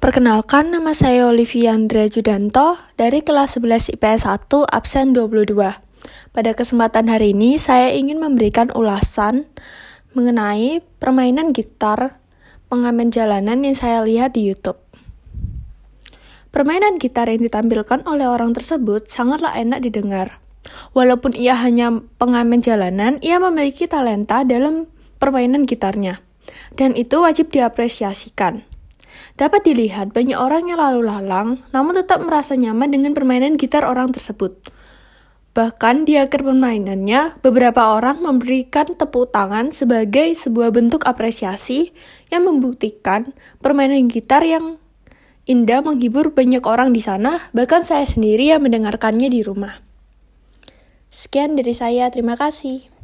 Perkenalkan, nama saya Olivia Andrea Judanto dari kelas 11 IPS 1 absen 22. Pada kesempatan hari ini, saya ingin memberikan ulasan mengenai permainan gitar pengamen jalanan yang saya lihat di YouTube. Permainan gitar yang ditampilkan oleh orang tersebut sangatlah enak didengar. Walaupun ia hanya pengamen jalanan, ia memiliki talenta dalam permainan gitarnya. Dan itu wajib diapresiasikan. Dapat dilihat banyak orang yang lalu lalang, namun tetap merasa nyaman dengan permainan gitar orang tersebut. Bahkan di akhir permainannya, beberapa orang memberikan tepuk tangan sebagai sebuah bentuk apresiasi yang membuktikan permainan gitar yang indah menghibur banyak orang di sana, bahkan saya sendiri yang mendengarkannya di rumah. Sekian dari saya, terima kasih.